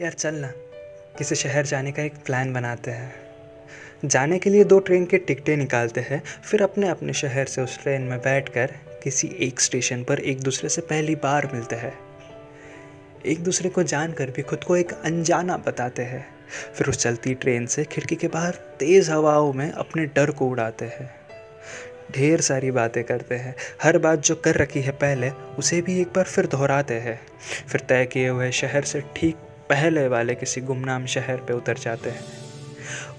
यार चल ना, किसी शहर जाने का एक प्लान बनाते हैं। जाने के लिए दो ट्रेन के टिकटें निकालते हैं, फिर अपने अपने शहर से उस ट्रेन में बैठकर किसी एक स्टेशन पर एक दूसरे से पहली बार मिलते हैं। एक दूसरे को जानकर भी खुद को एक अनजाना बताते हैं। फिर उस चलती ट्रेन से खिड़की के बाहर तेज़ हवाओं में अपने डर को उड़ाते हैं। ढेर सारी बातें करते हैं। हर बात जो कर रखी है पहले, उसे भी एक बार फिर दोहराते हैं। फिर तय किए हुए शहर से ठीक पहले वाले किसी गुमनाम शहर पे उतर जाते हैं।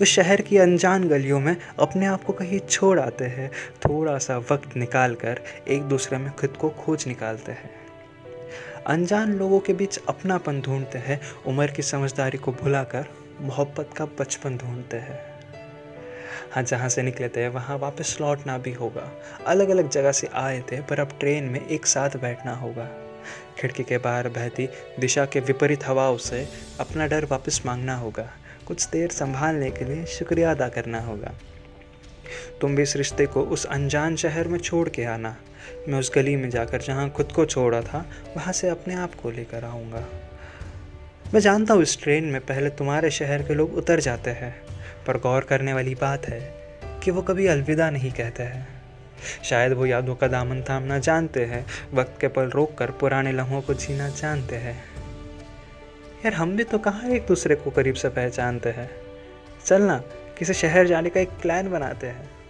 उस शहर की अनजान गलियों में अपने आप को कहीं छोड़ आते हैं। थोड़ा सा वक्त निकाल कर एक दूसरे में खुद को खोज निकालते हैं। अनजान लोगों के बीच अपनापन ढूंढते हैं। उम्र की समझदारी को भुलाकर मोहब्बत का बचपन ढूंढते हैं। हाँ जहाँ से निकले थे, वहाँ वापस लौटना भी होगा। अलग अलग जगह से आए थे, पर अब ट्रेन में एक साथ बैठना होगा। खिड़की के बाहर बहती दिशा के विपरीत हवाओं से अपना डर वापस मांगना होगा। कुछ देर संभालने के लिए शुक्रिया अदा करना होगा। तुम भी इस रिश्ते को उस अनजान शहर में छोड़ के आना। मैं उस गली में जाकर जहाँ खुद को छोड़ा था, वहाँ से अपने आप को लेकर आऊँगा। मैं जानता हूँ इस ट्रेन में पहले तुम्हारे शहर के लोग उतर जाते हैं, पर गौर करने वाली बात है कि वो कभी अलविदा नहीं कहते हैं। शायद वो यादों का दामन थामना जानते हैं। वक्त के पल रोक कर पुराने लम्हों को जीना जानते हैं। यार, हम भी तो कहाँ एक दूसरे को करीब से पहचानते हैं? चलना, किसी शहर जाने का एक प्लान बनाते हैं।